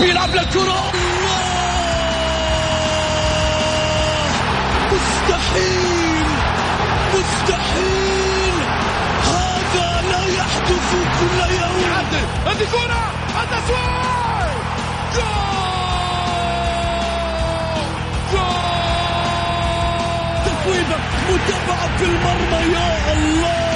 بيلعب للكرة مستحيل مستحيل هذا لا يحدث كل يوم هذه كرة التسويق تفويضة متابعة في المرمى يا الله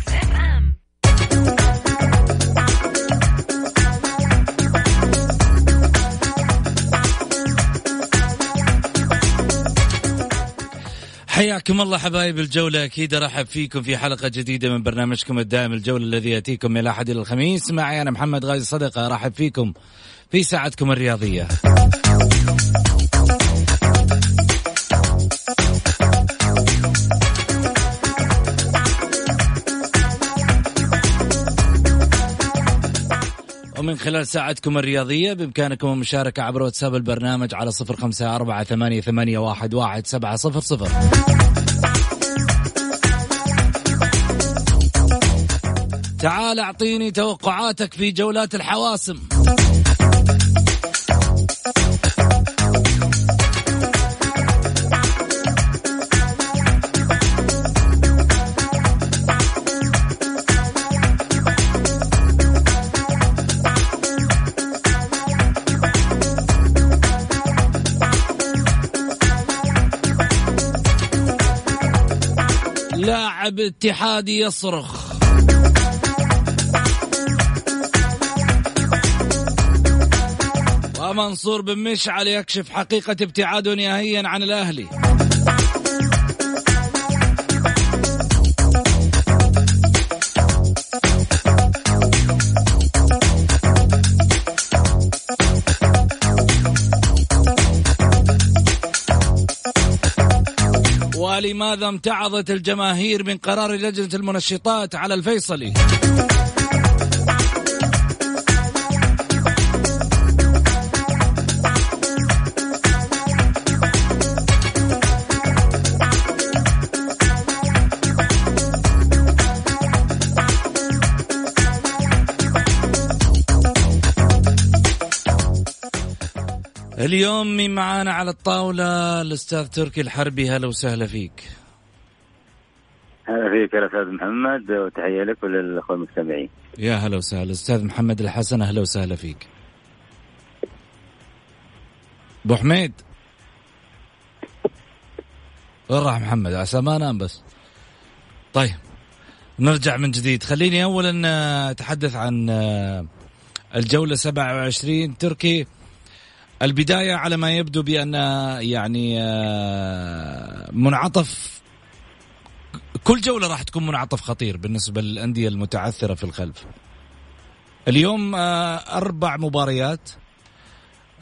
حياكم الله حبايب الجولة. أكيد أرحب فيكم في حلقة جديدة من برنامجكم الدائم الجولة الذي يأتيكم من الأحد إلى الخميس. معي أنا محمد غازي صدقة أرحب فيكم في ساعتكم الرياضية. ومن خلال ساعتكم الرياضية بإمكانكم المشاركة عبر واتساب البرنامج على صفر خمسة أربعة ثمانية, ثمانية واحد, واحد سبعة صفر صفر. تعال أعطيني توقعاتك في جولات الحواسم. لاعب اتحادي يصرخ. ومنصور بن مشعل يكشف حقيقة ابتعاده نهائيا عن الأهلي. ولماذا امتعضت الجماهير من قرار لجنة المنشطات على الفيصلي؟ اليوم مين معانا على الطاولة؟ الأستاذ تركي الحربي هلا وسهلا فيك. هلا فيك يا أستاذ محمد وتحية لك وللأخوة المستمعين. يا هلا وسهلا. أستاذ محمد الحسن أهلا وسهلا فيك. أبو حميد. وين راح محمد؟ عسى ما نام بس. طيب نرجع من جديد. خليني أولا آه، أتحدث عن آه، الجولة 27 تركي البداية على ما يبدو بأن يعني آه، منعطف كل جولة راح تكون منعطف خطير بالنسبة للأندية المتعثرة في الخلف اليوم آه، أربع مباريات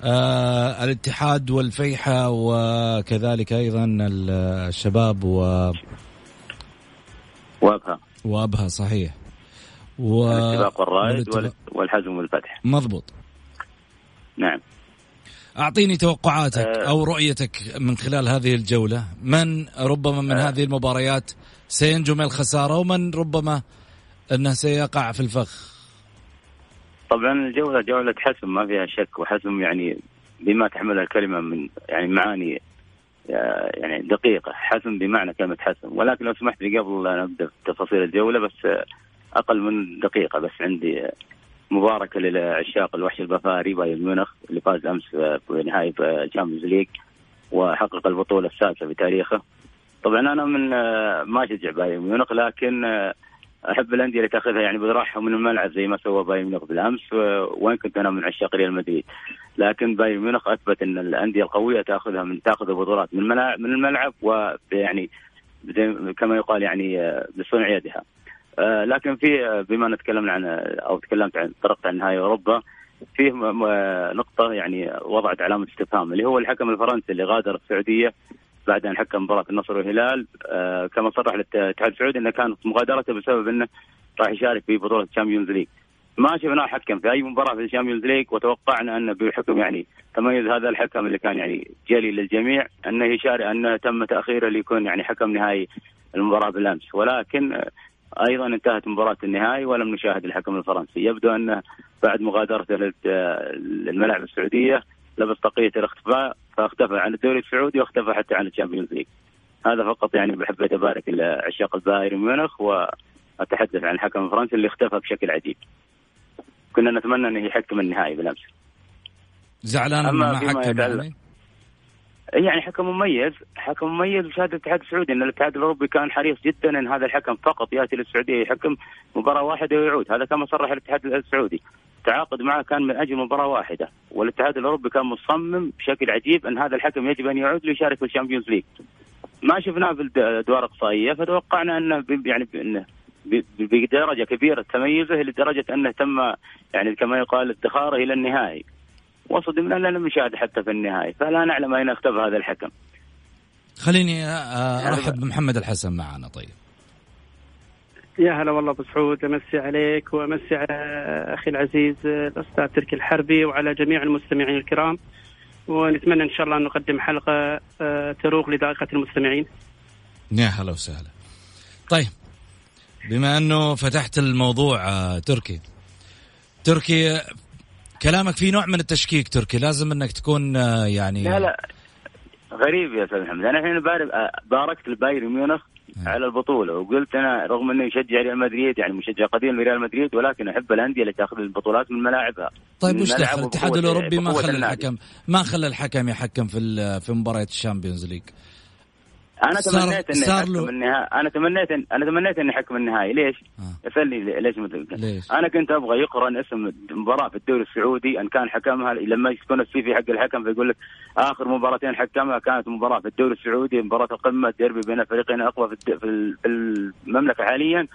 آه، الاتحاد والفيحة وكذلك أيضا الشباب و وابها وأبها صحيح و... الاتفاق والرائد والاتفاق- والحزم والفتح. مضبوط نعم. أعطيني توقعاتك آه. أو رؤيتك من خلال هذه الجولة. من ربما من آه. هذه المباريات سينجو من الخسارة ومن ربما أنه سيقع في الفخ؟ طبعا الجولة جولة حسم ما فيها شك. وحسم يعني بما تحملها الكلمة من يعني معاني آه، يعني دقيقة. حسم بمعنى كلمة حسم. ولكن لو سمحت لي قبل لا نبدأ في تفاصيل الجولة بس أقل من دقيقة بس عندي مباركة لعشاق الوحش البافاري بايرن ميونخ اللي فاز أمس في نهائي ال Champions League وحقق البطولة السادسة في تاريخه. طبعا أنا من آه، ما أشجع بايرن ميونخ لكن آه، أحب الأندية اللي تأخذها يعني بذراعها من الملعب زي ما سوى بايرن ميونخ بالأمس وين كنت أنا من عشاق ريال مدريد لكن بايرن ميونخ أثبت إن الأندية القوية تأخذها من تأخذ البطولات من من الملعب ويعني كما يقال يعني آه، بصنع يدها لكن في آه، بما أن تكلمنا عن أو تكلمت عن طرقت عن نهائي أوروبا فيه نقطة يعني وضعت علامة استفهام اللي هو الحكم الفرنسي اللي غادر السعودية بعد أن حكم مباراة النصر والهلال آه كما صرح الاتحاد السعودي انه كانت مغادرته بسبب إنه راح يشارك في بطولة ال Champions League. ما شفناه حكم في أي مباراة في ال Champions League وتوقعنا إنه بحكم يعني تميز هذا الحكم اللي كان يعني جلي للجميع إنه يشارك إنه تم تأخيره ليكون يعني حكم نهائي المباراة بالأمس ولكن آه، أيضا انتهت مباراة النهائي ولم نشاهد الحكم الفرنسي. يبدو انه بعد مغادرته للملاعب السعودية لبس طاقيه الاختفاء فاختفى عن الدوري السعودي واختفى حتى عن ال Champions League. هذا فقط يعني بحبيت ابارك لعشاق البايرن ميونخ وأتحدث عن الحكم الفرنسي اللي اختفى بشكل عجيب. كنا نتمنى انه يحكم النهائي بالأمس. زعلان ما حكم يعني؟ يعني حكم مميز حكم مميز بشهاده الاتحاد السعودي إن الاتحاد الأوروبي كان حريص جدا إن هذا الحكم فقط يأتي للسعودية يحكم مباراة واحدة ويعود. هذا كما صرح الاتحاد السعودي. التعاقد معه كان من أجل مباراة واحدة والاتحاد الأوروبي كان مصمم بشكل عجيب إن هذا الحكم يجب أن يعود ليشارك في ال Champions League. ما شفناه في الادوار الاقصائيه فتوقعنا إنه يعني إنه بدرجة كبيرة تميزه لدرجة أنه تم يعني كما يقال ادخاره إلى النهائي. وصدمنا لم نشاهد حتى في النهائي فلا نعلم أين اختفى هذا الحكم. خليني أرحب بمحمد الحسن معنا طيب. يا هلا والله أبو سعود أمسي عليك وأمسي على أخي العزيز الأستاذ تركي الحربي وعلى جميع المستمعين الكرام. ونتمنى إن شاء الله أن نقدم حلقة تروق لذائقه المستمعين. يا هلا وسهلا. طيب بما أنه فتحت الموضوع تركي تركي كلامك في نوع من التشكيك تركي لازم إنك تكون آه، يعني لا لا. غريب يا أستاذ محمد أنا الحين باركت البايرن ميونخ آه. على البطولة وقلت أنا رغم إني يشجع ريال مدريد يعني مشجع قديم لريال مدريد ولكن أحب الأندية اللي تاخذ البطولات من ملاعبها. طيب وش دخل؟ الاتحاد الأوروبي ما خلى الحكم ما خلى الحكم يحكم في في مباريات ال Champions League. أنا تمنيت إني يحكم النهائي أنا تمنيت إن... أنا تمنيت إني يحكم النهائي ليش؟ آه. أسألني ليش ليش؟ أنا كنت أبغى يقرن اسم مباراة في الدوري السعودي إن كان حكمها لما تكون ال CV حق الحكم فيقول لك آخر مباراتين حكمها كانت مباراة في الدوري السعودي مباراة القمة ديربي بين الفريقين الاقوى في, في المملكة حاليا.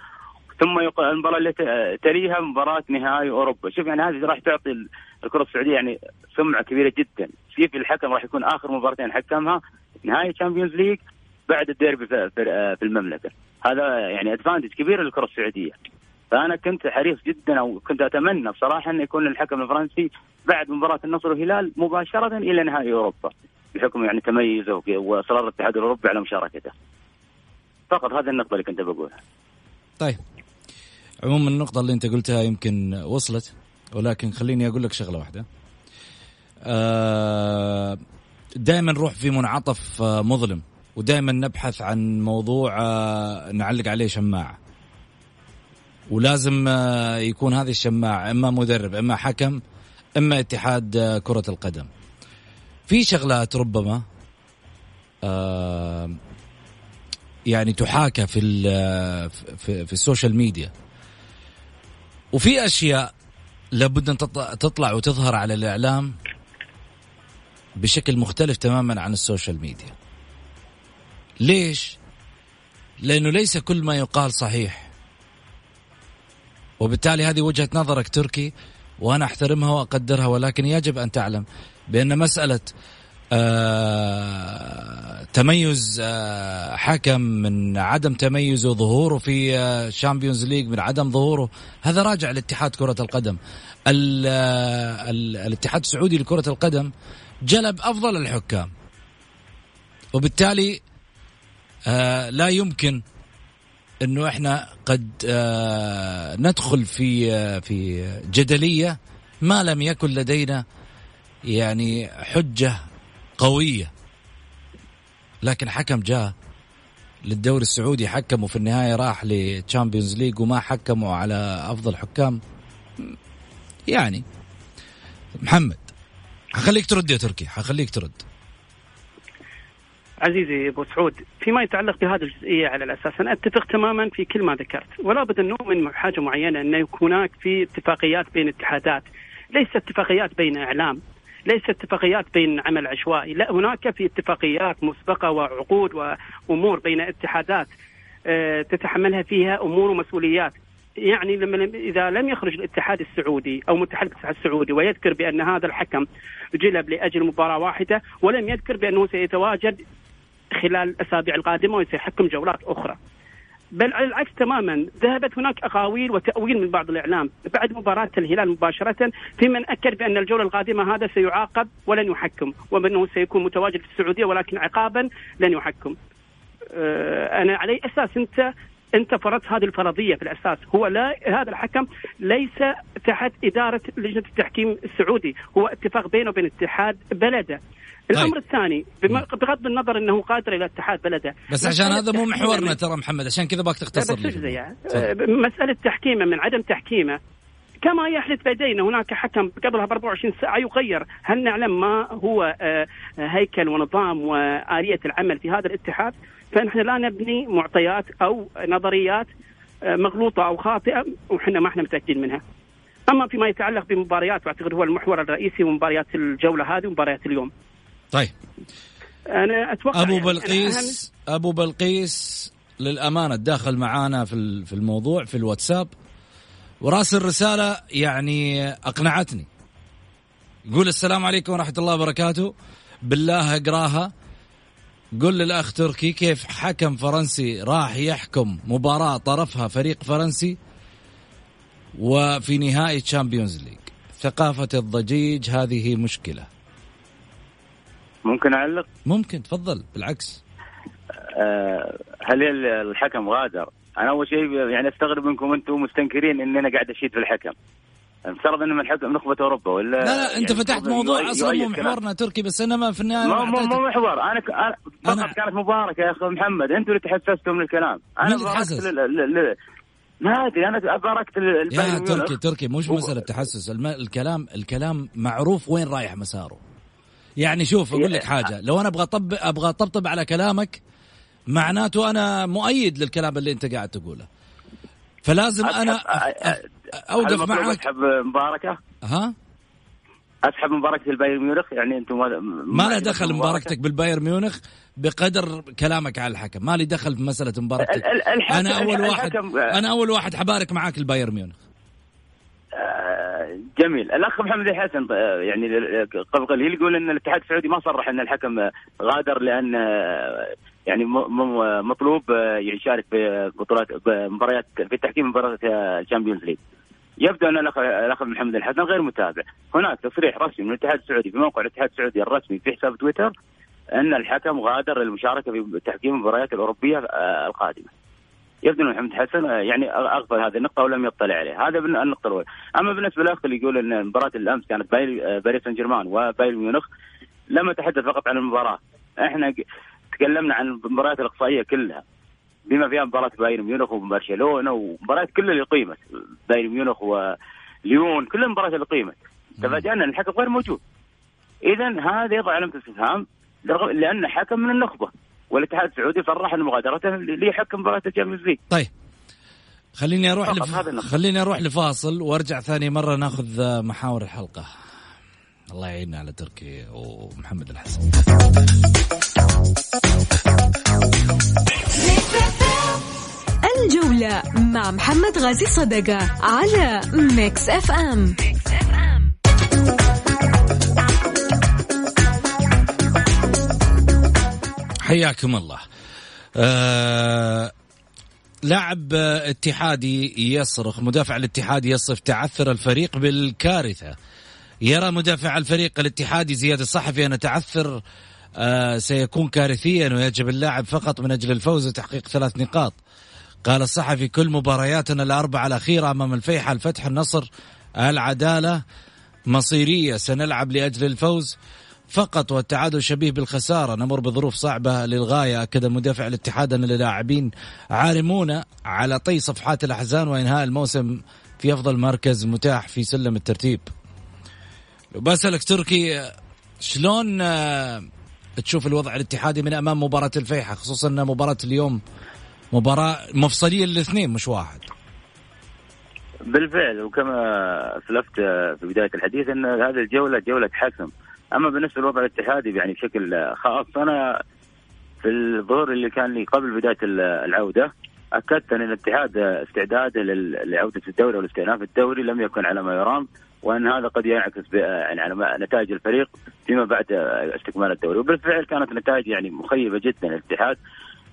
ثم المباراة اللي تليها مباراة نهائي أوروبا، شوف يعني هذه راح تعطي الكرة السعودية يعني سمعة كبيرة جدا، في الحكم راح يكون آخر مباراتين حكمها. نهائي Champions League. بعد الديربي في المملكة هذا يعني advantage كبير للكرة السعودية فأنا كنت حريص جدا أو كنت أتمنى بصراحة انه يكون الحكم الفرنسي بعد مباراة النصر والهلال مباشرة إلى نهائي أوروبا بحكم يعني تميزه وإصرار الاتحاد الأوروبي على مشاركته. فقط هذه النقطة اللي كنت بقولها. طيب عموما النقطة اللي أنت قلتها يمكن وصلت ولكن خليني أقول لك شغلة واحدة. آه دائما نروح في منعطف آه، مظلم ودائما نبحث عن موضوع آه، نعلق عليه شماعة. ولازم آه، يكون هذه الشماعة إما مدرب إما حكم إما اتحاد آه، كرة القدم. في شغلات ربما يعني تحاكى في في, في ال social media. وفي أشياء لابد أن تطلع وتظهر على الإعلام بشكل مختلف تماما عن ال social media. ليش؟ لأنه ليس كل ما يقال صحيح. وبالتالي هذه وجهة نظرك تركي وأنا أحترمها وأقدرها ولكن يجب أن تعلم بأن مسألة آه تميز آه حكم من عدم تميزه ظهوره في آه ليج من عدم ظهوره هذا راجع لاتحاد كرة القدم. ال آه ال الاتحاد السعودي لكرة القدم جلب أفضل الحكام. وبالتالي آه لا يمكن إنه إحنا قد آه ندخل في آه في جدلية ما لم يكن لدينا يعني حجة قوية. لكن حكم جاء للدوري السعودي حكم وفي النهاية راح ل Champions League وما حكموا على أفضل حكام. يعني محمد حخليك ترد يا تركي حخليك ترد. عزيزي أبو سعود فيما يتعلق بهذه الجزئية على الأساس أنا أتفق تماما في كل ما ذكرت ولا بد أن نؤمن حاجة معينة انه يكون هناك في اتفاقيات بين اتحادات ليس اتفاقيات بين إعلام ليس اتفاقيات بين عمل عشوائي لا هناك في اتفاقيات مسبقة وعقود وأمور بين اتحادات آه، تتحملها فيها أمور ومسؤوليات. يعني لما إذا لم يخرج الاتحاد السعودي أو متحدث الاتحاد السعودي ويذكر بأن هذا الحكم جلب لأجل مباراة واحدة ولم يذكر بأنه سيتواجد خلال الأسابيع القادمة وسيحكم جولات أخرى. بل على العكس تماما ذهبت هناك اقاويل وتأويل من بعض الإعلام بعد مباراة الهلال مباشرة في من أكد بأن الجولة القادمة هذا سيعاقب ولن يحكم وانه سيكون متواجد في السعودية ولكن عقابا لن يحكم. آه، أنا على أساس أنت انت فرضت هذه الفرضية في الأساس. هو لا هذا الحكم ليس تحت إدارة لجنة التحكيم السعودي. هو اتفاق بينه وبين اتحاد بلده. الأمر طيب. الثاني بم- بغض النظر إنه قادر إلى اتحاد بلده. بس عشان هذا مو محورنا ترى محمد عشان كذا باك تختصر لي. يعني. مسألة تحكيمه من عدم تحكيمه كما يحدث لدينا هناك حكم قبلها ب 24 ساعة يغير، هل نعلم ما هو آه، هيكل ونظام وآلية العمل في هذا الاتحاد؟ فنحن لا نبني معطيات أو نظريات آه، مغلوطة أو خاطئة وحنا ما إحنا متأكدين منها. أما فيما يتعلق بمباريات واعتقد هو المحور الرئيسي ومباريات الجولة هذه ومباريات اليوم. طيب. أنا أتوقع أبو يعني أنا بلقيس أبو بلقيس للأمانة تداخل معانا في في الموضوع في الواتساب. وراسل رساله يعني أقنعتني. يقول السلام عليكم ورحمة الله وبركاته. بالله أقراها. قل للأخ تركي كيف حكم فرنسي راح يحكم مباراة طرفها فريق فرنسي وفي نهائي Champions League ثقافة الضجيج هذه مشكلة ممكن أعلق ممكن تفضل بالعكس آه، هل ال- الحكم غادر؟ أنا أول شيء يعني أستغرب منكم أنتم مستنكرين ان أنا قاعد اشيد في الحكم. المفترض ان من الحكم نخبه أوروبا ولا لا لا أنت يعني فتحت موضوع أصلا مو. محورنا تركي بس انما في النهاية مو مو مو محور. أنا ك... أنا فقط أنا- كانت مباركه يا أخي محمد. أنتم اللي تحسستوا من الكلام أنا مين اللي باركت تحسس؟ ل... ل... ل... ما أدري أنا باركت يا. تركي تركي مش هو- مسألة تحسس. الم... الكلام الكلام معروف وين رايح مساره. يعني شوف أقول لك حاجة. لو أنا أبغى اطب أبغى أطبطب على كلامك معناته أنا مؤيد للكلام اللي أنت قاعد تقوله. فلازم أنا أسحب- أ- أ- هل اوقف معك. أسحب مباركة؟ ها؟ أسحب مباركة البايرن ميونخ؟ يعني أنتم ما, ما له دخل مباركتك بالبايرن ميونخ بقدر كلامك على الحكم. ما لي دخل في مسألة مباركتك. أنا أول واحد أنا أول واحد حبارك معاك البايرن ميونخ. جميل. الأخ محمد الحسن يعني قبل قليل يقول إن الاتحاد السعودي ما صرح إن الحكم غادر لأن يعني مطلوب يشارك ببطولات بمباريات في تحكيم مباراة ال Champions League يبدو أن الأخ الأخ محمد الحسن غير متابع. هناك تصريح رسمي من الاتحاد السعودي في موقع الاتحاد السعودي الرسمي في حساب تويتر إن الحكم غادر للمشاركة في تحكيم المباريات الأوروبية آه، القادمة. يبدو أن محمد حسن آه، يعني أغفل هذه النقطة ولم يطلع عليها، هذا النقطة الأولى، أما بالنسبة للأخ اللي يقول أن مباراة الأمس كانت آه، باريس سان جيرمان وبايرن ميونخ لم اتحدث فقط عن المباراة، إحنا تكلمنا عن المباريات الإقصائية كلها. بما فيها مباراة بايرن ميونخ وبرشلونه ومباريات كلها اللي قيمت. بايرن ميونخ وليون كل المباريات اللي قيمت. تفاجأنا إن الحكم غير موجود. اذا هذا يضع علامة استفهام لأن حكم من النخبة. والاتحاد السعودي صرح ان مغادرته ليحكم مباراة ال Champions League. طيب. خليني أروح لف... خليني أروح لفاصل وأرجع ثاني مرة ناخذ آه، محاور الحلقة. الله يعيننا على تركي ومحمد الحسن. الجولة مع محمد غازي صدقة على Mix FM. حياكم الله. آه... لاعب اتحادي يصرخ مدافع الاتحاد يصف تعثر الفريق بالكارثة. يرى مدافع الفريق الاتحادي زياد الصحفي أن تعثر آه سيكون كارثيا ويجب اللاعب فقط من أجل الفوز وتحقيق ثلاث نقاط. قال الصحفي كل مبارياتنا الأربعة الأخيرة أمام الفيحة الفتح النصر العدالة مصيرية. سنلعب لأجل الفوز. فقط والتعادل شبيه بالخسارة. نمر بظروف صعبة للغاية. أكد مدافع الاتحاد أن اللاعبين عارمون على طي صفحات الأحزان وإنهاء الموسم في أفضل مركز متاح في سلم الترتيب. لو بسألك تركي شلون آه، تشوف الوضع الاتحادي من أمام مباراة الفيحة خصوصا أن مباراة اليوم مباراة مفصلية للاثنين مش واحد؟ بالفعل. وكما اسلفت في بداية الحديث إن هذه الجولة جولة حسم. أما بالنسبة للوضع الاتحادي يعني بشكل خاص أنا في الظهور اللي كان لي قبل بداية العودة أكدت أن الاتحاد استعداده لعودة الدوري والاستئناف الدوري لم يكن على ما يرام وأن هذا قد ينعكس يعني على نتائج الفريق فيما بعد استكمال الدوري. وبالفعل كانت نتائج يعني مخيبة جدا الاتحاد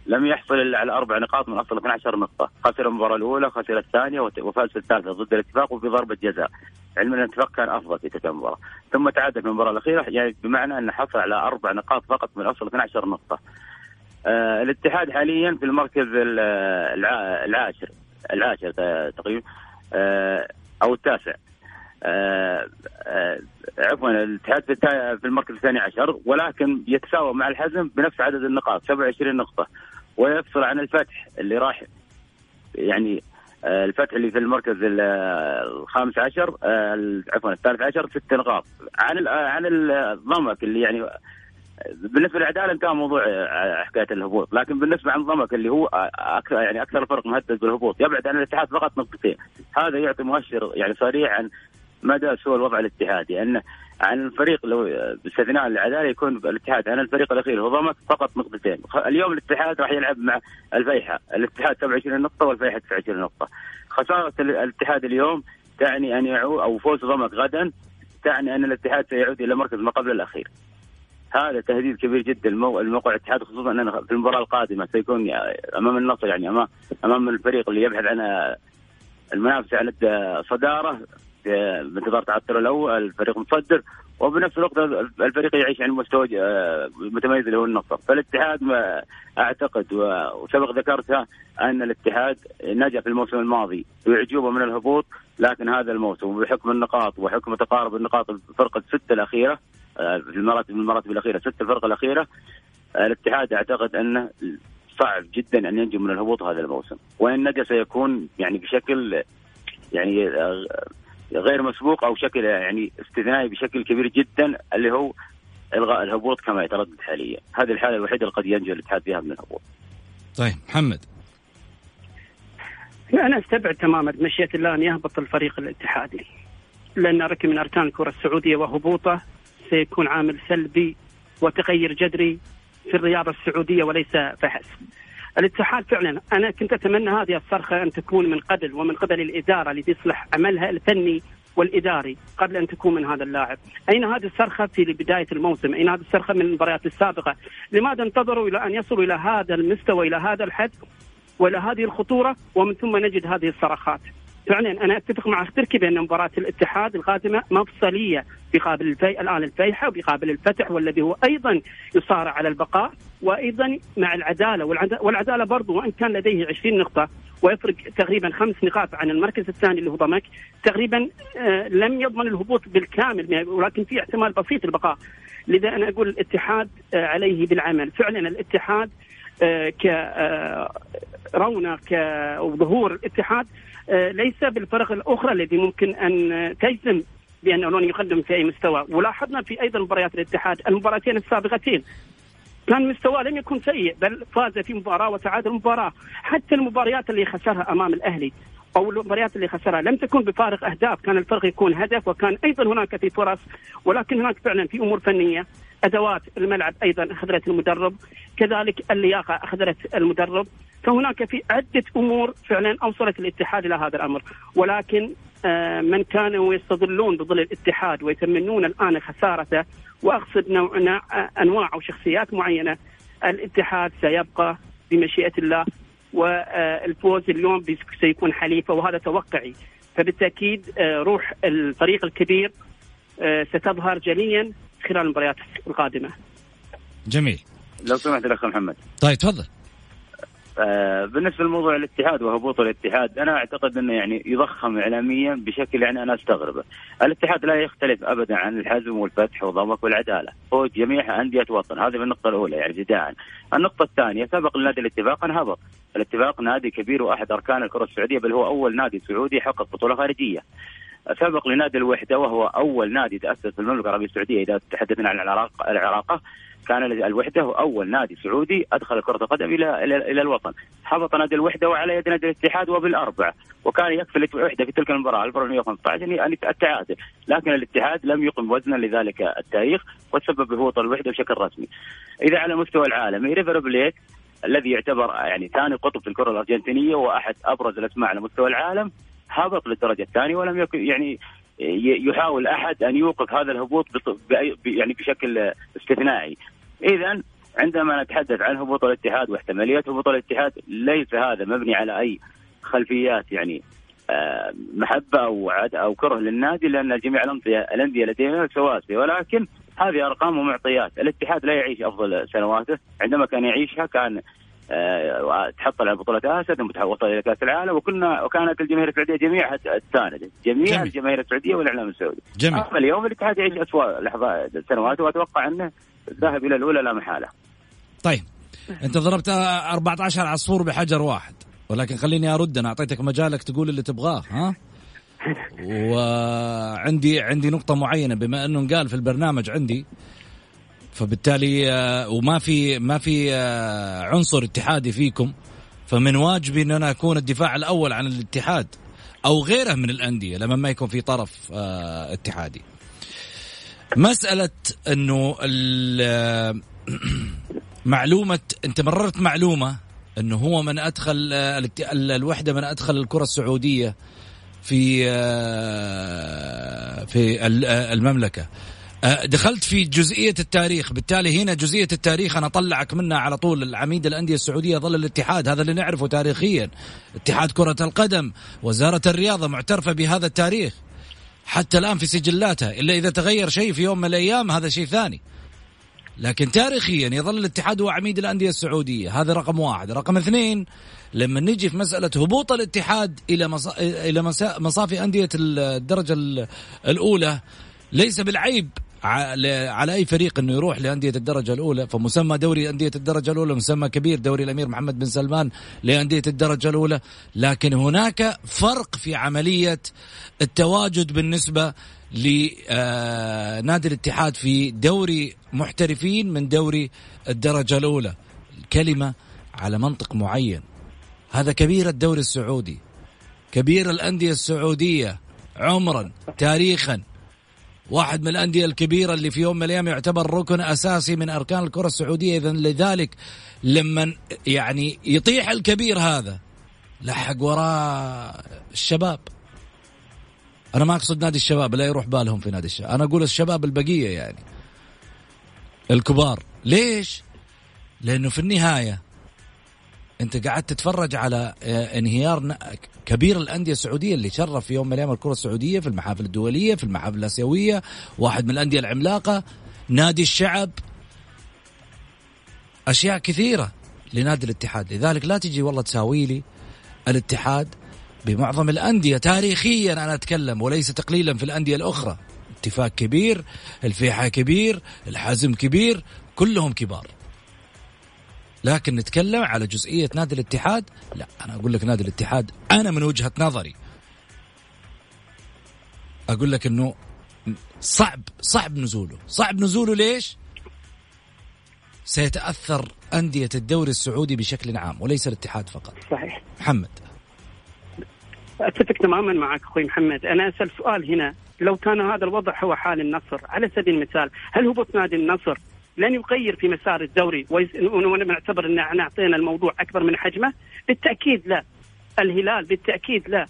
لم يحصل إلا على أربع نقاط من أصل 12 نقطة، خسر المباراة الأولى، خسر الثانية وفاز في الثالثة ضد الاتفاق وفي ضربة جزاء. علما أن الاتفاق كان أفضل في تلك المباراة، ثم تعادل في المباراة الأخيرة يعني بمعنى انه حصل على أربع نقاط فقط من أصل 12 نقطة. آه الاتحاد حاليا في المركز العاشر العاشر تقريبا آه أو التاسع. آه آه عفوا الاتحاد في المركز الثاني عشر ولكن يتساوى مع الحزم بنفس عدد النقاط 27 نقطة ويفصل عن الفتح اللي راح يعني آه، الفتح اللي في المركز الخامس عشر عفوا الثالث عشر ست نقاط عن عن الضمك اللي يعني بالنسبة للعداله انتهى موضوع حكاية الهبوط، لكن بالنسبة عن الضمك اللي هو أكثر يعني أكثر الفرق مهدد بالهبوط. يبعد عن الاتحاد فقط نقطتين، هذا يعطي مؤشر يعني صريح عن مدى سوء الوضع الاتحادي. انه عن الفريق لو باستثناء العدالة يكون الاتحاد عن الفريق الأخير هو ضمك فقط نقطتين. اليوم الاتحاد راح يلعب مع الفيحة. الاتحاد 27 نقطة والفيحة 29 نقطة. خسارة الاتحاد اليوم تعني أن يعود أو فوز ضمك غدا تعني أن الاتحاد سيعود إلى مركز ما قبل الأخير. هذا تهديد كبير جدا الموقع الاتحاد خصوصا اننا في المباراة القادمة سيكون أمام النصر يعني امام أمام الفريق اللي يبحث عن المنافسة على الصداره بانتظار تعثر الأول الفريق متصدر وبنفس الوقت الفريق يعيش عن مستوى آه، متميز اللي هو النصر. فالاتحاد ما أعتقد وسبق ذكرتها أن الاتحاد نجا في الموسم الماضي بأعجوبة من الهبوط لكن هذا الموسم بحكم النقاط وحكم تقارب النقاط الفرقه الستة الأخيرة آه، في المراتب المراتب الأخيرة ست الفرق الأخيرة الاتحاد أعتقد أنه صعب جدا أن ينجو من الهبوط هذا الموسم. وإن نجا سيكون يعني بشكل يعني آه، غير مسبوق أو شكل يعني استثنائي بشكل كبير جدا اللي هو إلغاء الهبوط كما يتردد حاليا، هذه الحالة الوحيدة اللي قد ينجو الاتحاد فيها من الهبوط. طيب محمد أنا أستبعد تماما بمشيئه الله أن يهبط الفريق الاتحادي. لأن ركن من أركان الكرة السعودية وهبوطه سيكون عامل سلبي وتغير جذري في الرياضة السعودية وليس فحسب. الاتحاد فعلا أنا كنت أتمنى هذه الصرخة أن تكون من قبل ومن قبل الإدارة اللي تصلح عملها الفني والإداري قبل أن تكون من هذا اللاعب، أين هذه الصرخة في بداية الموسم؟ أين هذه الصرخة من المباريات السابقة؟ لماذا انتظروا إلى أن يصلوا إلى هذا المستوى إلى هذا الحد وإلى هذه الخطورة ومن ثم نجد هذه الصرخات؟ فعلا أنا أتفق مع تركي بأن مباراة الاتحاد القادمة مفصلية بقابل الفي الآن الفيحة وبقابل الفتح والذي هو أيضا يصارع على البقاء وأيضا مع العدالة والعدالة برضو وإن كان لديه 20 نقطة ويفرق تقريبا خمس نقاط عن المركز الثاني اللي هو ضمك تقريبا آه لم يضمن الهبوط بالكامل ولكن في احتمال بسيط البقاء لذا أنا أقول الاتحاد آه عليه بالعمل. فعلا الاتحاد آه كرونق آه، وظهور الاتحاد ليس بالفرق الأخرى التي ممكن أن تجزم بانه لن يقدم في أي مستوى. ولاحظنا في أيضا مباريات الاتحاد المباراتين السابقتين. كان مستواه لم يكن سيء بل فاز في مباراة وتعادل مباراة. حتى المباريات اللي خسرها أمام الأهلي أو المباريات اللي خسرها لم تكن بفارق أهداف. كان الفرق يكون هدف وكان أيضا هناك في فرص ولكن هناك فعلا في أمور فنية. أدوات الملعب أيضا أخذت المدرب. كذلك اللياقة أخذت المدرب. فهناك في عدة أمور فعلا أوصلت الاتحاد إلى هذا الأمر ولكن آه، من كانوا يستظلون بظل الاتحاد ويتمنون الآن خسارته وأقصد نوع أنواع أو شخصيات معينة الاتحاد سيبقى بمشيئة الله والفوز اليوم سيكون حليفة وهذا توقعي فبالتأكيد آه، روح الفريق الكبير آه، ستظهر جليا خلال المباريات القادمة. جميل. لو سمحت الأخ محمد. طيب تفضل. آه بالنسبة لموضوع الاتحاد وهبوط الاتحاد أنا أعتقد إنه يعني يضخم اعلاميا بشكل يعني أنا أستغربه. الاتحاد لا يختلف ابدا عن الحزم والفتح والضمك والعدالة، هو جميعها أندية وطن، هذه النقطة الأولى يعني ابتداء. النقطة الثانية سبق لنادي الاتفاق أن هبط. الاتفاق نادي كبير وأحد أركان الكرة السعودية بل هو أول نادي سعودي حقق بطولة خارجية. سبق لنادي الوحدة وهو أول نادي تأسس في المملكة العربية السعودية. إذا تحدثنا عن العراق العراقه كان الوحدة هو أول نادي سعودي أدخل كرة القدم إلى إلى, الوطن. هبط نادي الوحدة وعلى يد نادي الاتحاد وبالاربعه وكان يكفي الوحده في تلك المباراة 1415 ان التعادل. لكن الاتحاد لم يقم وزنا لذلك التاريخ وتسبب بهبوط الوحدة بشكل رسمي. إذا على مستوى العالمي ريفر بليت الذي يعتبر يعني ثاني قطب في الكرة الأرجنتينية وأحد أبرز الأسماء على مستوى العالم هبط للدرجة الثانية ولم يكن يعني يحاول أحد أن يوقف هذا الهبوط يعني بشكل استثنائي. اذا عندما نتحدث عن هبوط الاتحاد واحتمالية هبوط الاتحاد ليس هذا مبني على أي خلفيات يعني آه، محبة أو أو كره للنادي لأن جميع الانديه الأندية لديها سواسيه ولكن هذه أرقام ومعطيات، الاتحاد لا يعيش أفضل سنواته، عندما كان يعيشها كان تحصل على بطولة آسيا ثم وصل إلى كأس العالم وكنا وكانت الجماهير السعودية جميعها تسانده، جميع جميل. الجماهير السعودية والإعلام السعودي. جميل أما اليوم الاتحاد يعيش أسوأ لحظات سنوات وأتوقع أنه ذهب إلى الأولى لا محالة. طيب أنت ضربت 14 عصفور بحجر واحد ولكن خليني أرد أنا أعطيتك مجالك تقول اللي تبغاه ها وعندي عندي نقطة معينة بما أنه قال في البرنامج عندي فبالتالي آه، وما في ما في آه، عنصر اتحادي فيكم فمن واجبي إن أنا أكون الدفاع الأول عن الاتحاد أو غيره من الأندية لما ما يكون في طرف آه، اتحادي. مسألة إنه معلومة أنت مررت معلومة إنه هو من أدخل الوحدة من أدخل الكرة السعودية في في ال- المملكة دخلت في جزئية التاريخ. بالتالي هنا جزئية التاريخ أنا أطلعك منها على طول. العميد الأندية السعودية ظل الاتحاد هذا اللي نعرفه تاريخيا. اتحاد كرة القدم وزارة الرياضة معترفة بهذا التاريخ. حتى الآن في سجلاتها إلا إذا تغير شيء في يوم من الأيام هذا شيء ثاني. لكن تاريخيا يظل الاتحاد هو عميد الأندية السعودية. هذا رقم واحد. رقم اثنين لما نجي في مسألة هبوط الاتحاد إلى مصا... إلى. مصافي أندية الدرجة ال- الأولى ليس بالعيب على أي فريق إنه يروح لأندية الدرجة الأولى فمسمى دوري أندية الدرجة الأولى مسمى كبير دوري الأمير محمد بن سلمان لأندية الدرجة الأولى. لكن هناك فرق في عملية التواجد بالنسبة لنادي الاتحاد في دوري محترفين من دوري الدرجة الأولى. الكلمة على منطق معين. هذا كبير الدوري السعودي. كبير الأندية السعودية عمرا تاريخا. واحد من الأندية الكبيرة اللي في يوم من الأيام يعتبر ركن أساسي من أركان الكرة السعودية. اذا لذلك لما يعني يطيح الكبير هذا. لحق وراه الشباب. أنا ما أقصد نادي الشباب لا يروح بالهم في نادي الشباب. أنا أقول الشباب البقية يعني. الكبار. ليش؟ لأنه في النهاية انت قاعد تتفرج على آه، انهيار كبير الأندية السعودية اللي شرف في يوم من الأيام الكرة السعودية في المحافل الدولية في المحافل الآسيوية واحد من الأندية العملاقة نادي الشعب. أشياء كثيرة لنادي الاتحاد. لذلك لا تجي والله تساوي لي الاتحاد بمعظم الأندية. تاريخيا أنا أتكلم وليس تقليلا في الأندية الأخرى. اتفاق كبير الفيحة كبير الحزم كبير كلهم كبار. لكن نتكلم على جزئية نادي الاتحاد؟ لا أنا أقول لك نادي الاتحاد أنا من وجهة نظري. أقول لك أنه صعب صعب نزوله. صعب نزوله ليش؟ سيتأثر أندية الدوري السعودي بشكل عام وليس الاتحاد فقط. صحيح. محمد. أتفق تماما معك أخوي محمد. أنا أسأل سؤال هنا. لو كان هذا الوضع هو حال النصر على سبيل المثال هل هبوط نادي النصر؟ لن يغير في مسار الدوري ونعتبر إن إحنا أعطينا الموضوع أكبر من حجمه. بالتأكيد لا. الهلال بالتأكيد لا.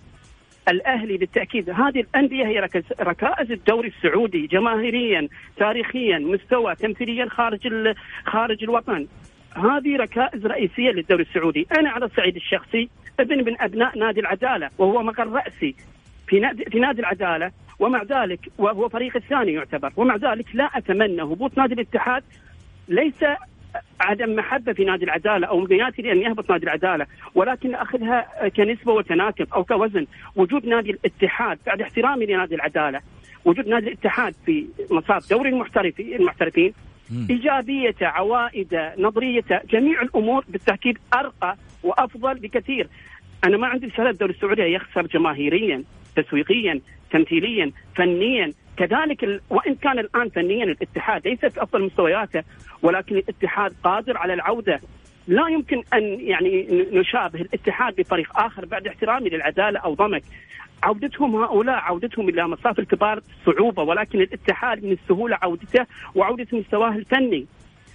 الأهلي بالتأكيد. هذه الأندية هي ركائز الدوري السعودي جماهيريا تاريخيا مستوى تمثيليا خارج خارج الوطن. هذه ركائز رئيسية للدوري السعودي. أنا على الصعيد الشخصي ابن من أبناء نادي العدالة وهو مقر رأسي. في نادي في نادي العدالة ومع ذلك وهو فريق الثاني يعتبر ومع ذلك لا أتمنى هبوط نادي الاتحاد ليس عدم محبة في نادي العدالة أو امنياتي لأن يهبط نادي العدالة ولكن أخذها كنسبة وتناسب أو كوزن. وجود نادي الاتحاد بعد احترامي لنادي العدالة وجود نادي الاتحاد في مصاف دوري المحترفين المحترفين ايجابيته عوائده نظريته جميع الأمور بالتاكيد أرقى وأفضل بكثير. أنا ما عندي رساله الدوري السعودي يخسر جماهيريا. تسويقيا تمثيليا فنيا. كذلك. وإن كان الآن فنيا الاتحاد ليس في افضل مستوياته ولكن الاتحاد قادر على العودة. لا يمكن أن يعني نشابه الاتحاد بفريق آخر بعد احترامي للعدالة أو ضمك. عودتهم هؤلاء عودتهم إلى مصاف الكبار صعوبة ولكن الاتحاد من السهولة عودته وعودة مستواه الفني.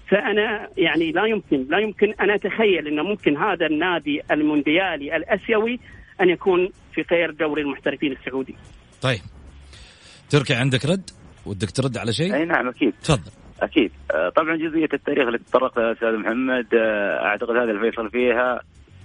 فأنا يعني لا يمكن لا يمكن أن أتخيل انه ممكن هذا النادي المونديالي الأسيوي أن يكون في غير دوري المحترفين السعودي. طيب. تركي عندك رد؟ ودك ترد على شيء؟ أي نعم أكيد. تفضل. أكيد. آه، طبعا جزئية التاريخ اللي تطرق لها أستاذ محمد آه، أعتقد هذا الفيصل فيها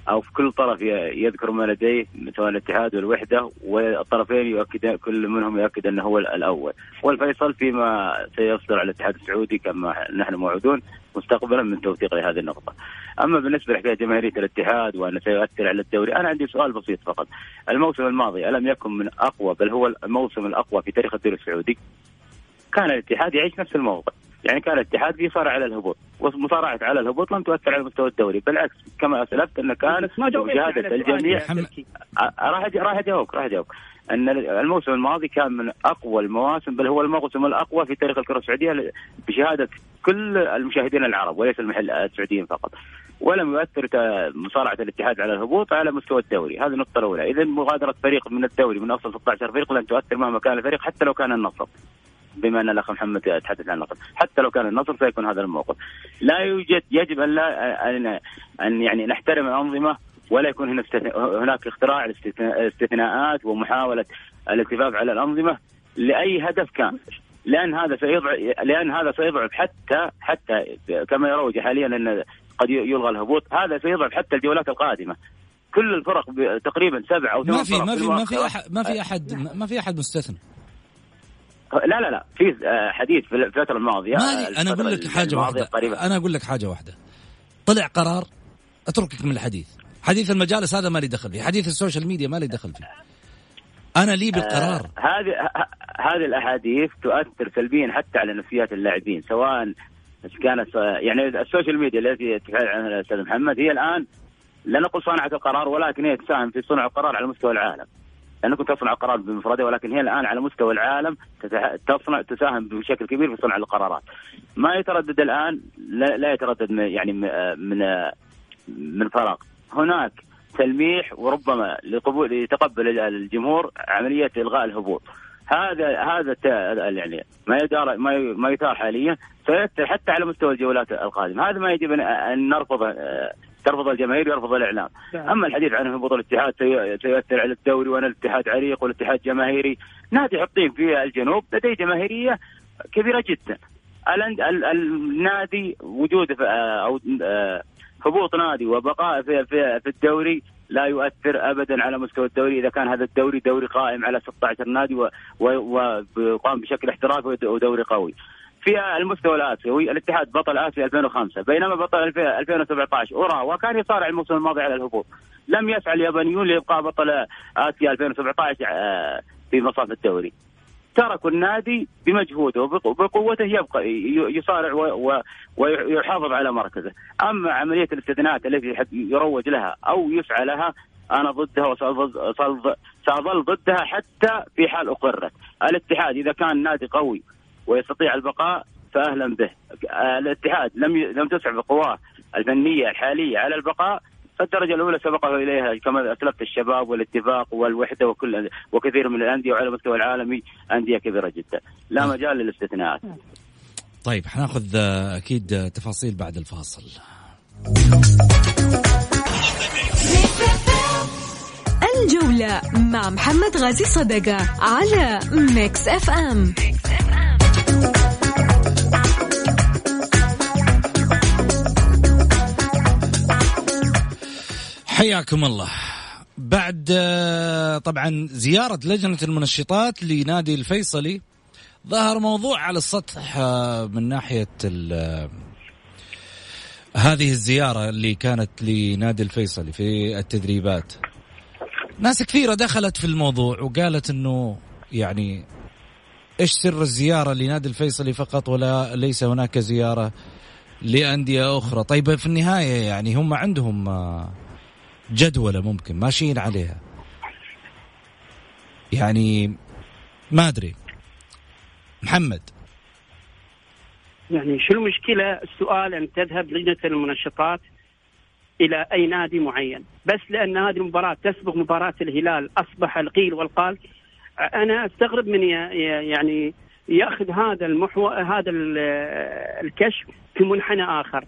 أو في كل طرف يذكر ما لديه سواء الاتحاد والوحدة والطرفين يؤكد كل منهم يؤكد أنه هو الأول. والفيصل فيما سيصدر على الاتحاد السعودي كما نحن موعودون مستقبلا من توثيق لهذه النقطة. أما بالنسبة لحكاية جماهيرية الاتحاد وأنه سيؤثر على الدوري أنا عندي سؤال بسيط فقط. الموسم الماضي ألم يكن من أقوى بل هو الموسم الأقوى في تاريخ الدوري السعودي؟ كان الاتحاد يعيش نفس الموضع يعني كان الاتحاد بيصارع على الهبوط ومصارعة على الهبوط لم تؤثر على مستوى الدوري بالعكس كما أسلفت أنه كان بس ما جاوبت على بمشاهده سؤالي الجميع راح راح اجاوبك راح اجاوبك أن الموسم الماضي كان من أقوى المواسم بل هو الموسم الأقوى في تاريخ الكرة السعودية بشهادة كل المشاهدين العرب وليس المحل السعوديين فقط. ولم يؤثر مصارعة الاتحاد على الهبوط على مستوى الدوري. هذه النقطه الأولى. اذا مغادرة فريق من الدوري من افضل 16 فريق لن تؤثر مهما كان الفريق حتى لو كان النصر بما أن الأخ محمد تحدث عن النصر، حتى لو كان النصر سيكون هذا الموقف. لا يوجد يجب أن لا ان أن يعني نحترم الانظمه ولا يكون هنا هناك اختراع الاستثناءات ومحاولة الالتفاف على الأنظمة لأي هدف كان. لأن هذا سيضعف لأن هذا سيضعف حتى حتى كما يروج حاليا أن قد يلغى الهبوط، هذا سيضعف حتى الجولات القادمة. كل الفرق تقريبا سبع أو ثمان ما في ما في. ما في احد ما في احد ما في أحد مستثنى لا لا لا في آه، حديث في الفترة الماضية أنا أقول لك حاجة واحدة. أنا أقول لك حاجة واحدة طلع قرار أتركك من الحديث حديث المجالس هذا ما لي دخل فيه حديث ال social media ما لي دخل فيه أنا لي بالقرار آه، هذه ه- هذه الأحاديث تؤثر سلبيا حتى على نفسيات اللاعبين سواء كانت آه، يعني ال social media التي تفعل عنها الأستاذ محمد هي الآن لا نقول صانعة القرار ولكن هي تساهم في صنع القرار على مستوى العالم. لأنك كنت تصنع القرار بمفردها ولكن هي الآن على مستوى العالم تصنع تساهم بشكل كبير في صنع القرارات. ما يتردد الآن لا, لا يتردد يعني من آه، آه، من فراغ. هناك تلميح وربما لقبول يتقبل الجمهور عملية إلغاء الهبوط. هذا هذا يعني ما يدار ما ما يثار حاليا سيؤثر حتى على مستوى الجولات القادمة، هذا ما يجب ان نرفضه آه، ترفض الجماهير ويرفض الإعلام. أما الحديث عن هبوط الاتحاد سي- سيؤثر على الدوري وأن الاتحاد عريق والاتحاد جماهيري، نادي حطين في الجنوب لديه جماهيرية كبيرة جدا. النادي وجوده آه، أو آه، هبوط نادي وبقاء في في, في الدوري لا يؤثر ابدا على مستوى الدوري إذا كان هذا الدوري دوري قائم على 16 نادي و- و- وقام بشكل احترافي ود- ودوري قوي. في المستوى الآسيوي الاتحاد بطل آسيا 2005 بينما بطل 2000 2017 اوراوا كان يصارع الموسم الماضي على الهبوط. لم يسعى اليابانيون لإبقاء بطل آسيا 2017 آه، في مصاف الدوري. تركوا النادي بمجهوده وبق- وبقوته يبقى يصارع ويحافظ على مركزه، أما عملية الاستثناءات التي يروج لها أو يسعى لها أنا ضدها وسأظل سأظل- سأظل ضدها حتى في حال أقرت. الاتحاد إذا كان نادي قوي ويستطيع البقاء فاهلا به. الاتحاد لم لم تسع بقواه الفنية الحالية على البقاء فالدرجة الأولى سبقه إليها كما أسلفت الشباب والاتفاق والوحدة وكل وكثير من الأندية وعلى مستوى العالمي أندية كبيرة جدا. لا مجال للاستثناءات. طيب حناخذ آه، أكيد آه، تفاصيل بعد الفاصل. الجولة مع محمد غازي صدقة على Mix FM حياكم الله. بعد آه، طبعا زيارة لجنة المنشطات لنادي الفيصلي ظهر موضوع على السطح آه، من ناحية آه، هذه الزيارة اللي كانت لنادي الفيصلي في التدريبات. ناس كثيرة دخلت في الموضوع وقالت إنه يعني إيش سر الزيارة لنادي الفيصلي فقط ولا ليس هناك زيارة لأندية أخرى؟ طيب في النهاية يعني هم عندهم جدولة ممكن ماشيين عليها. يعني ما أدري. محمد. يعني شو المشكلة السؤال أن تذهب لجنة المنشطات إلى أي نادي معين. بس لأن هذه المباراة تسبق مباراة الهلال أصبح القيل والقال. أنا أستغرب من يعني يأخذ هذا المحور هذا ال- الكشف في منحنى آخر.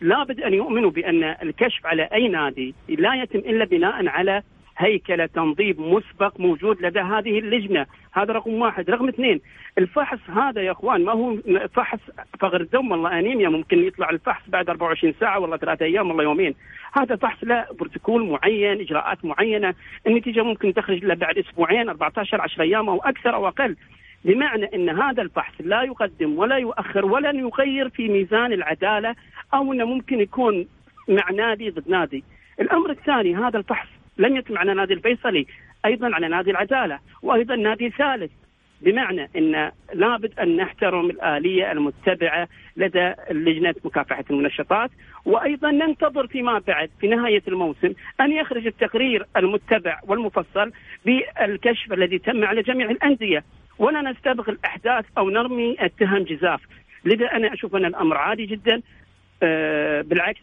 لابد أن يؤمنوا بأن الكشف على أي نادي لا يتم إلا بناء على هيكلة تنظيم مسبق موجود لدى هذه اللجنة، هذا رقم واحد، رقم اثنين الفحص هذا يا أخوان ما هو فحص فقر الدم؟ والله أنيميا ممكن يطلع الفحص بعد 24 ساعة والله ثلاثة أيام والله يومين، هذا فحص له بروتوكول معين، إجراءات معينة، النتيجة ممكن تخرج له بعد أسبوعين 14 10 أيام أو أكثر أو أقل. بمعنى إن هذا الفحص لا يقدم ولا يؤخر ولن يغير في ميزان العدالة أو إنه ممكن يكون مع نادي ضد نادي. الأمر الثاني هذا الفحص لم يتم على نادي الفيصلي أيضا على نادي العدالة وأيضا نادي ثالث بمعنى إن لابد أن نحترم الآلية المتبعة لدى لجنة مكافحة المنشطات وأيضا ننتظر فيما بعد في نهاية الموسم أن يخرج التقرير المتبع والمفصل بالكشف الذي تم على جميع الأندية ولا نستبق الاحداث أو نرمي التهم جزاف. لذا أنا أشوف أن الأمر عادي جدا. آه، بالعكس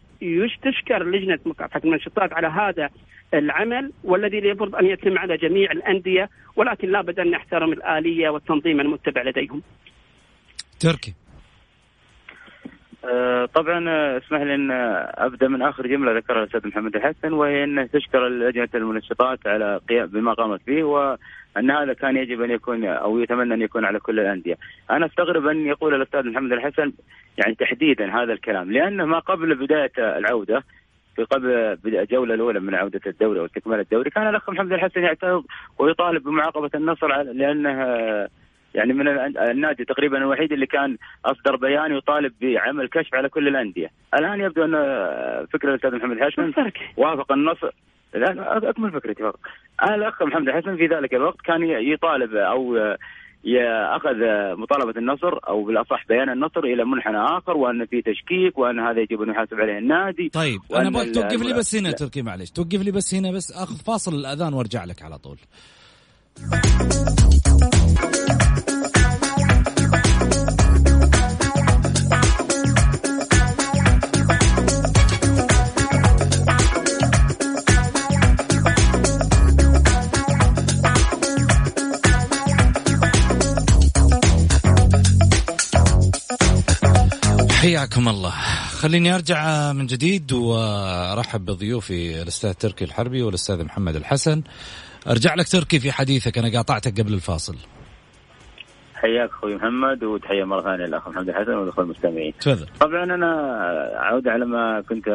تشكر لجنة مكافحه المنشطات على هذا العمل والذي يفرض أن يتم على جميع الأندية ولكن لابد أن نحترم الآلية والتنظيم المتبع لديهم. تركي. طبعا آه، اسمح لي أن أبدأ من آخر جملة ذكرها الأستاذ محمد الحسن وهي انه تشكر لجنه المنشطات على قيام بما قامت به وأن هذا كان يجب أن يكون أو يتمنى أن يكون على كل الأندية. أنا أستغرب أن يقول الأستاذ محمد الحسن يعني تحديدا هذا الكلام لأنه ما قبل بداية العودة في قبل الجولة الأولى من عودة الدوري واستكمال الدوري كان الأخ محمد الحسن يعترض ويطالب بمعاقبة النصر لأنه يعني من النادي تقريبا الوحيد اللي كان أصدر بيان يطالب بعمل كشف على كل الأندية، الآن يبدو أن فكرة الأستاذ محمد الحسن وافق النصر. لا أكمل فكرتي فقط. الأخ محمد الحسن في ذلك الوقت كان يطالب أو اخذ مطالبة النصر أو بالأصح بيان النصر إلى منحنى آخر وأن في تشكيك وأن هذا يجب أن يحاسب عليه النادي. طيب أنا أبغى توقف لي بس هنا تركي معلش توقف لي بس هنا بس اخذ فاصل الأذان وأرجع لك على طول. حياكم الله خليني أرجع من جديد وأرحب بضيوفي الأستاذ تركي الحربي والأستاذ محمد الحسن أرجع لك تركي في حديثك أنا قاطعتك قبل الفاصل حياك أخوي محمد وتحية مرة ثانية للاخ محمد الحسن والاخوه المستمعين. تفضل. طبعا أنا عوده على ما كنت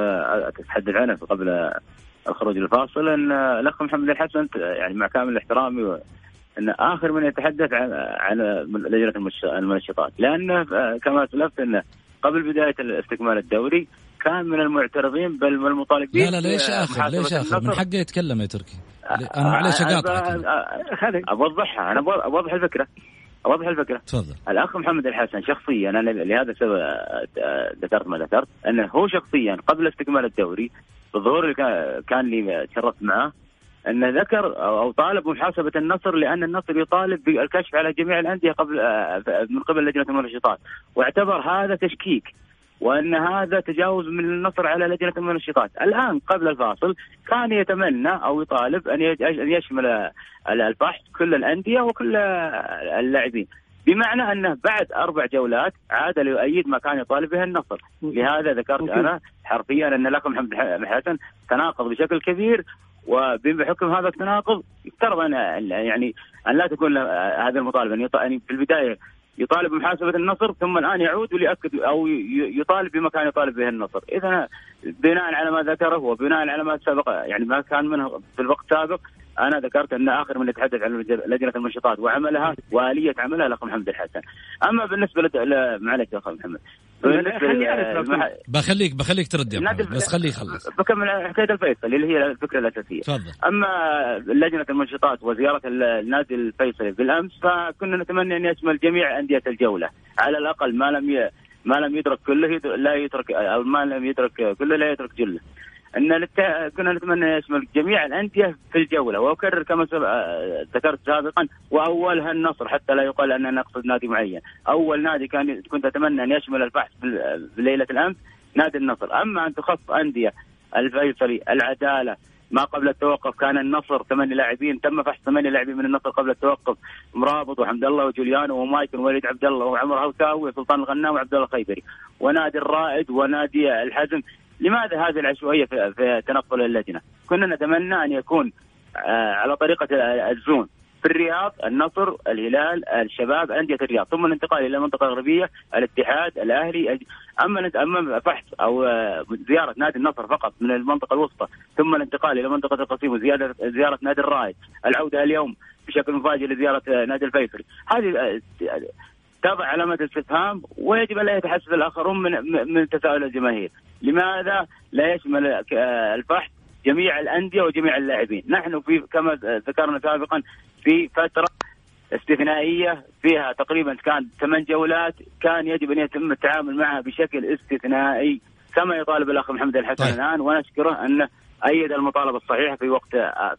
أتحدث عنه قبل الخروج الفاصل أن الأخ محمد الحسن يعني مع كامل احترامي أن آخر من يتحدث عن عن لجنة المنشطات لأنه كما اسلفت انه قبل بداية استكمال الدوري كان من المعترضين بل من المطالبين لا لا ليش اخر ليش اخر من حقه يتكلم يا تركي. أنا معلش أقاطعك أوضحها. أنا أوضح الفكرة. أوضح الفكرة. تفضل. الأخ محمد الحسن شخصيا أنا لهذا السبب ذكرت ما ذكرت أنه هو شخصيا قبل استكمال الدوري الظهور اللي كان لي تشرفت معه انه ذكر أو طالب بمحاسبة النصر لأن النصر يطالب بالكشف على جميع الأندية قبل من قبل لجنة المنشطات واعتبر هذا تشكيك وأن هذا تجاوز من النصر على لجنة المنشطات، الآن قبل الفاصل كان يتمنى أو يطالب أن يشمل الفحص كل الأندية وكل اللاعبين، بمعنى أنه بعد أربع جولات عاد ليؤيد ما كان يطالب به النصر، لهذا ذكرت أنا حرفيا أن لكم محمد حسن تناقض بشكل كبير وبحكم هذا التناقض يفترض ان يعني أن لا تكون هذا المطالبه يعني في البداية يطالب بمحاسبة النصر ثم الآن يعود وليأكد أو يطالب بما كان يطالب به النصر، اذا بناء على ما ذكره وبناء على ما سبق يعني ما كان منه في الوقت السابق أنا ذكرت أن آخر من يتحدث عن لجنة المنشطات وعملها وآلية عملها الاخ محمد الحسن. أما بالنسبة ل معلش يا اخ محمد. بخليك بخليك ترد يا محمد بس خليه يخلص. بكمل حكاية الفيصلي اللي هي الفكرة الأساسية. تفضل. أما لجنة المنشطات وزيارة النادي الفيصلي بالأمس فكنا نتمنى أن يشمل جميع أندية الجولة على الأقل ما لم ي... ما لم يدرك كله لا يترك أو ما لم يدرك كله لا يترك جله. إن لت... كنا نتمنى يشمل جميع الأندية في الجولة. وأكرر كما سب... ذكرت سابقا وأولها النصر حتى لا يقال أننا نقصد نادي معين، أول نادي كان كنت أتمنى أن يشمل البحث في ليلة الأمس نادي النصر، أما أن تخص أندية الفيصلي، العدالة، ما قبل التوقف كان النصر ثمان لاعبين. تم فحص ثمانية لاعبين من النصر قبل التوقف. مرابط وحمد الله وجوليانو ومايكل ووليد عبد الله وعمر هوساوي وسلطان الغنام وعبد الله الخيبري ونادي الرائد ونادي الحزم لماذا هذه العشوائية في, في تنقل اللجنه؟ كنا نتمنى أن يكون آه، على طريقة الزون في الرياض النصر الهلال الشباب أندية الرياض ثم الانتقال إلى المنطقة الغربيه الاتحاد الأهلي أما أما فحص أو آه، زيارة نادي النصر فقط من المنطقة الوسطى ثم الانتقال إلى منطقة القصيم وزياده زيارة نادي الرائد العودة اليوم بشكل مفاجئ لزيارة آه، نادي الفيصلي هذه تضع علامة استفهام ويجب ان لا يتحسس الآخرون من من تساؤل الجماهير، لماذا لا يشمل الفحص جميع الأندية وجميع اللاعبين، نحن في كما ذكرنا سابقا في فترة استثنائية فيها تقريبا كان ثمان جولات كان يجب أن يتم التعامل معها بشكل استثنائي كما يطالب الأخ محمد الحسن طيب. الآن ونشكره انه أيد المطالبة الصحيحة في وقت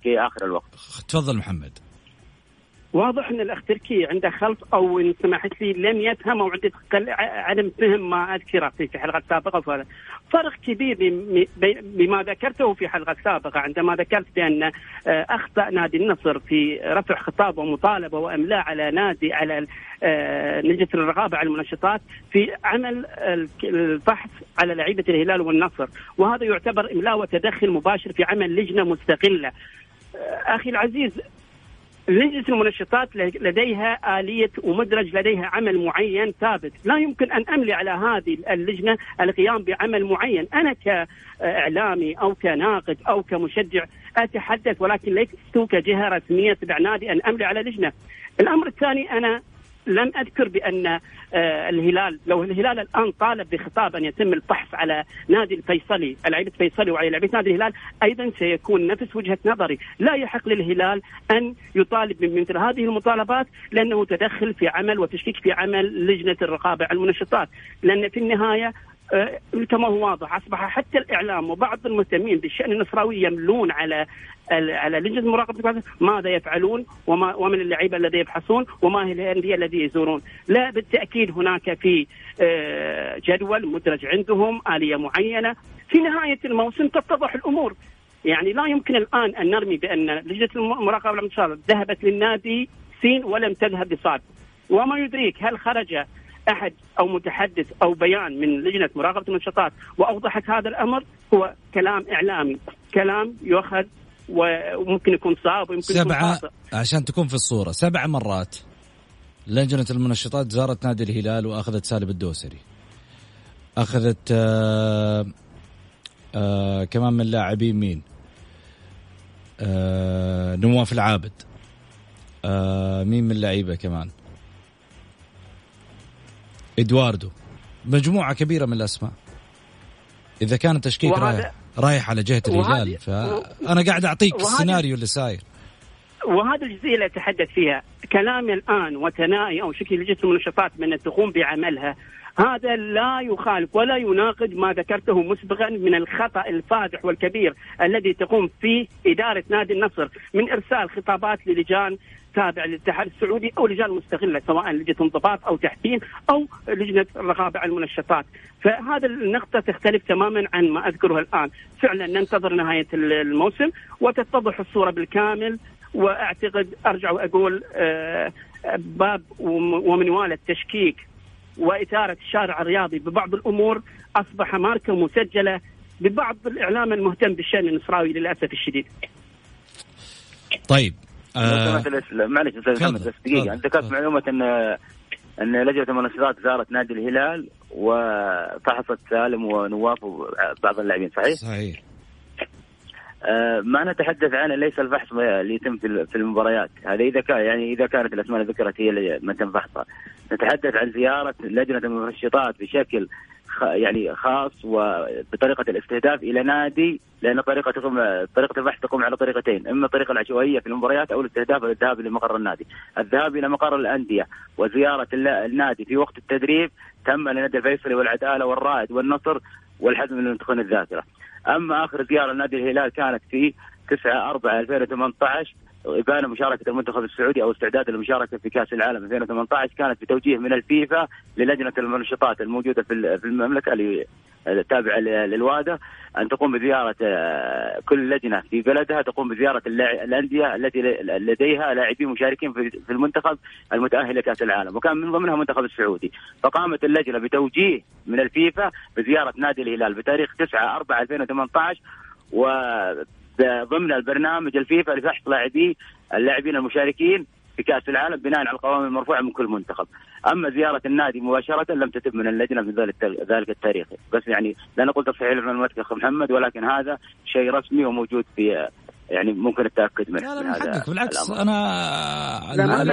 في آخر الوقت. تفضل محمد. واضح أن الأخ تركي عنده خلط أو إن سمحت لي لم يفهم أو عنده عدم فهم ما أذكره في حلقة سابقة. فرق كبير بما ذكرته في حلقة سابقة عندما ذكرت بأن آه، أخطأ نادي النصر في رفع خطاب ومطالبة وإملاء على نادي على آه، لجنه الرقابة على المنشطات في عمل الفحص على لعيبة الهلال والنصر. وهذا يعتبر إملاء وتدخل مباشر في عمل لجنة مستقلة. آه، أخي العزيز لجنة المنشطات لديها آلية ومدرج لديها عمل معين ثابت. لا يمكن أن أملي على هذه اللجنة القيام بعمل معين. أنا كإعلامي أو كناقد أو كمشجع أتحدث ولكن لست كجهة رسمية تبع نادي أن أملي على لجنة. الأمر الثاني أنا لم أذكر بأن آه، الهلال لو الهلال الآن طالب بخطاب أن يتم الفحص على نادي الفيصلي لعيبه الفيصلي وعلى لعيبة نادي الهلال أيضا سيكون نفس وجهة نظري. لا يحق للهلال أن يطالب بمثل هذه المطالبات لأنه تدخل في عمل وتشكيك في عمل لجنة الرقابة على المنشطات. لأن في النهاية كما هو واضح أصبح حتى الإعلام وبعض المهتمين بالشأن النصراوي يملون على على لجنة مراقبة ماذا يفعلون وما ومن اللعيبة الذين يبحثون وما هي الأندية الذي يزورون. لا بالتأكيد هناك في آه، جدول مدرج عندهم آلية معينة. في نهاية الموسم تتضح الأمور. يعني لا يمكن الآن أن نرمي بأن لجنة المراقبه ذهبت للنادي سين ولم تذهب لصاد. وما يدريك هل خرج أحد أو متحدث أو بيان من لجنة مراقبة النشاطات وأوضحت هذا الأمر هو كلام إعلامي. كلام يؤخذ وممكن يكون صعب ويمكن سبعة يكون عشان تكون في الصورة. سبع مرات لجنة المنشطات زارت نادي الهلال وأخذت سالم الدوسري. أخذت آآ آه، آآ آه، كمان من لاعبين مين؟ آه، نواف العابد. مين من اللعيبة كمان؟ إدواردو. مجموعة كبيرة من الأسماء. إذا كان تشكيك رايح رايح على جهة الهلال فأنا قاعد أعطيك السيناريو اللي صاير. وهذا الجزئية اللي أتحدث فيها كلامي الآن وثنائي أو شكل لجنه المنشطات من تقوم بعملها هذا لا يخالف ولا يناقض ما ذكرته مسبقا من الخطأ الفادح والكبير الذي تقوم فيه إدارة نادي النصر من إرسال خطابات للجان تابعه للاتحاد السعودي أو لجان مستقله سواء لجنة انضباط أو تحكيم أو لجنة الرقابة على المنشطات، فهذا النقطة تختلف تماما عن ما أذكره الآن، فعلا ننتظر نهاية الموسم وتتضح الصورة بالكامل. وأعتقد أرجع وأقول آه، باب ومنوال التشكيك وإثارة الشارع الرياضي ببعض الأمور أصبح ماركة مسجلة ببعض الإعلام المهتم بالشأن النصراوي للأسف الشديد. طيب آه معلش أستاذ محمد بس دقيقة. انت كانت معلومه ان إن لجنة المنشطات زارت نادي الهلال وفحصت سالم ونواف وبعض اللاعبين صحيح؟ صحيح. آه ما نتحدث عنه ليس الفحص اللي يتم في المباريات. هذا إذا كان يعني إذا كانت الأسماء اللي ذكرت هي اللي ما تم فحصها. نتحدث عن زيارة لجنة المنشطات بشكل يعني خاص وبطريقة الاستهداف إلى نادي لأن طريقه تقوم طريقة البحث تقوم على طريقتين إما الطريقة العشوائية في المباريات أو الاستهداف الذهاب لمقر النادي. الذهاب إلى مقر الأندية وزيارة النادي في وقت التدريب تم لنادي الفيصلي والعدالة والرائد والنصر والحزم من تخون الذاكرة. أما آخر زيارة لنادي الهلال كانت في 9 4 2018 إبانة مشاركة المنتخب السعودي أو استعداد للمشاركة في كأس العالم 2018 كانت بتوجيه من الفيفا للجنة المنشطات الموجودة في المملكة التابعة للوادة أن تقوم بزيارة آه، كل لجنة في بلدها تقوم بزيارة الأندية التي لديها لاعبين مشاركين في المنتخب المتأهل لكأس العالم. وكان من ضمنها المنتخب السعودي. فقامت اللجنة بتوجيه من الفيفا بزيارة نادي الهلال بتاريخ 9 4 2018 و ضمن البرنامج الفيفا لفحص لاعبي اللاعبين المشاركين في كأس العالم بناء على القوائم المرفوعة من كل منتخب. أما زيارة النادي مباشرة لم تتم من اللجنة في ذلك التاريخ، بس يعني لا نقول تصحيح لمعلوماتك اخ محمد ولكن هذا شيء رسمي وموجود في يعني ممكن التأكد منه لا لا من حقك. بالعكس أنا لا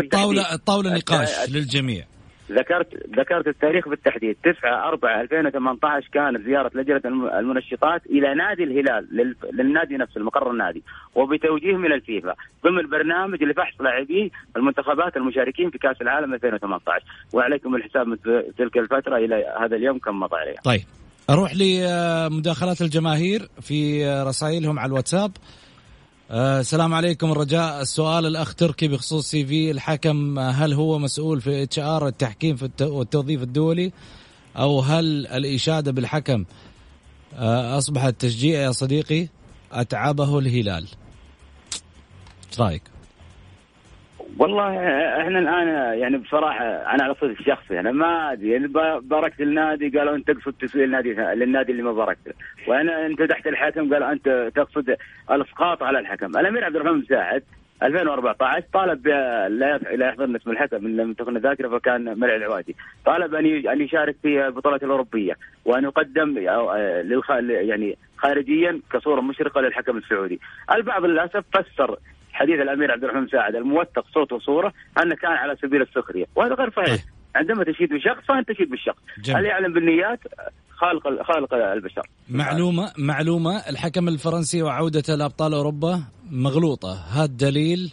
الطاوله الطاوله نقاش للجميع. ذكرت ذكرت التاريخ بالتحديد. 9 4 2018 كانت زيارة لجنة المنشطات إلى نادي الهلال للنادي نفسه المقر النادي وبتوجيه من الفيفا. ضمن برنامج لفحص لاعبي المنتخبات المشاركين في كأس العالم 2018 وعليكم الحساب من تلك الفترة إلى هذا اليوم كم مضى عليها. طيب. أروح لمداخلات الجماهير في رسائلهم على الواتساب. آه السلام عليكم الرجاء السؤال الأخ تركي بخصوص CV. الحكم هل هو مسؤول في HR التحكيم في والتوظيف الدولي؟ أو هل الإشادة بالحكم آه أصبحت تشجيع يا صديقي؟ أتعبه الهلال. إيش رأيك؟ والله إحنا الآن يعني بصراحة أنا على صدق الشخصي أنا ما أدري يعني باركت النادي قالوا أنت تقصد تسويل النادي للنادي اللي ما باركت وأنا أنت تحت الحكم قالوا أنت تقصد الإسقاط على الحكم. الأمير عبد الرحمن مساعد 2014 طالب لا لا يحضرنا اسم الحكم من لم تكن ذاكرة فكان مرعي العوادي. طالب أن أن يشارك في البطولات الأوروبية وأن يقدم للخ... يعني خارجيا كصورة مشرقة للحكم السعودي. البعض للأسف فسر حديث الأمير عبد الرحمن مساعد الموثق صوت وصورة أنه كان على سبيل السخرية. وهذا غير صحيح. طيب. عندما تشيد بشخص فانت تشيد بالشخص. هل يعلم بالنيات؟ خالق خالق البشر. معلومه معلومة الحكم الفرنسي وعودته لأبطال أوروبا مغلوطة. هذا دليل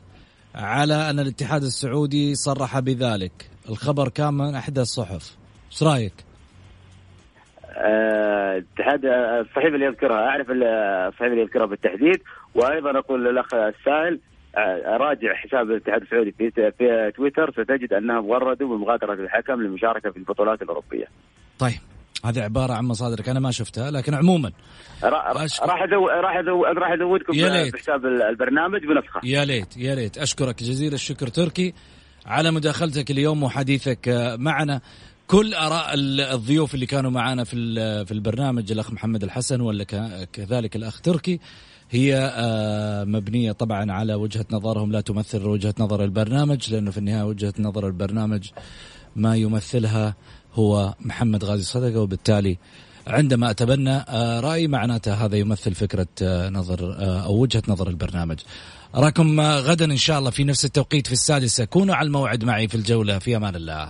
على أن الاتحاد السعودي صرح بذلك. الخبر كان من إحدى الصحف. إيش رأيك؟ اتحاد آه الصحيفه اللي يذكرها. أعرف الصحيفه اللي يذكرها بالتحديد. وأيضا أقول للأخ السائل راجع حساب الاتحاد السعودي في في تويتر ستجد انهم وردوا بمغادرة الحكم للمشاركة في البطولات الأوروبية. طيب هذه عبارة عن مصادرك أنا ما شفتها لكن عموما راح راح راح أزودكم بحساب البرنامج بنسخة. يا ليت يا ليت. أشكرك جزيل الشكر تركي. على مداخلتك اليوم وحديثك معنا. كل آراء الضيوف اللي كانوا معنا في في البرنامج الأخ محمد الحسن ولا كذلك الأخ تركي هي آه، مبنية طبعا على وجهة نظرهم لا تمثل وجهة نظر البرنامج لأنه في النهاية وجهة نظر البرنامج ما يمثلها هو محمد غازي صدقة وبالتالي عندما أتبنى آه، رأيي معناته هذا يمثل فكرة آه، نظر أو وجهة نظر البرنامج. أراكم غدا إن شاء الله في نفس التوقيت في السادسة كونوا على الموعد معي في الجولة في أمان الله.